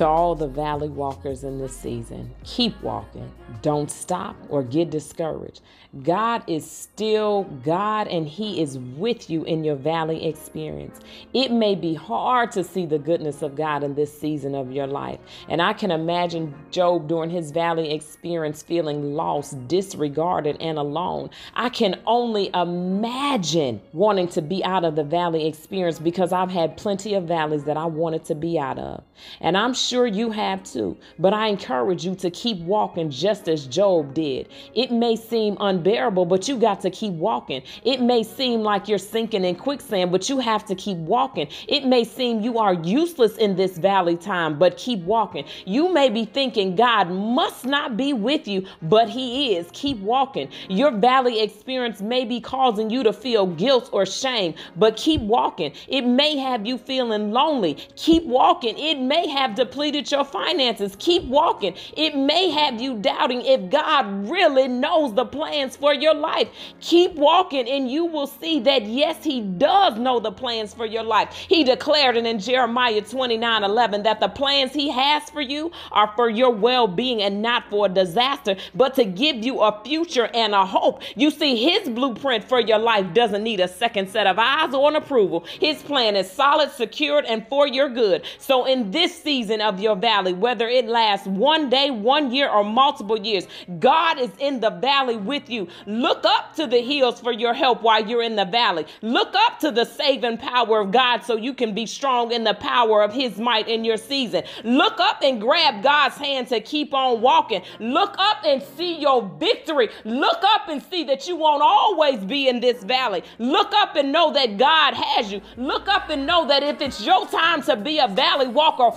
To all the valley walkers in this season, keep walking. Don't stop or get discouraged. God is still God and He is with you in your valley experience. It may be hard to see the goodness of God in this season of your life. And I can imagine Job during his valley experience feeling lost, disregarded, and alone. I can only imagine wanting to be out of the valley experience because I've had plenty of valleys that I wanted to be out of. And I'm sure you have too. But I encourage you to keep walking just as Job did. It may seem unbearable, but you got to keep walking. It may seem like you're sinking in quicksand, but you have to keep walking. It may seem you are useless in this valley time, but keep walking. You may be thinking God must not be with you, but He is. Keep walking. Your valley experience may be causing you to feel guilt or shame, but keep walking. It may have you feeling lonely. Keep walking. It may have your finances. Keep walking. It may have you doubting if God really knows the plans for your life. Keep walking, and you will see that yes, He does know the plans for your life. He declared it in Jeremiah 29 11 that the plans He has for you are for your well being and not for a disaster, but to give you a future and a hope. You see, His blueprint for your life doesn't need a second set of eyes or an approval. His plan is solid, secured, and for your good. So, in this season of your valley, whether it lasts one day, one year, or multiple years, God is in the valley with you. Look up to the hills for your help while you're in the valley. Look up to the saving power of God so you can be strong in the power of His might in your season. Look up and grab God's hand to keep on walking. Look up and see your victory. Look up and see that you won't always be in this valley. Look up and know that God has you. Look up and know that if it's your time to be a valley walker,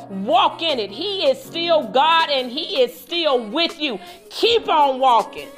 walk in it. He is still God and He is still with you. Keep on walking.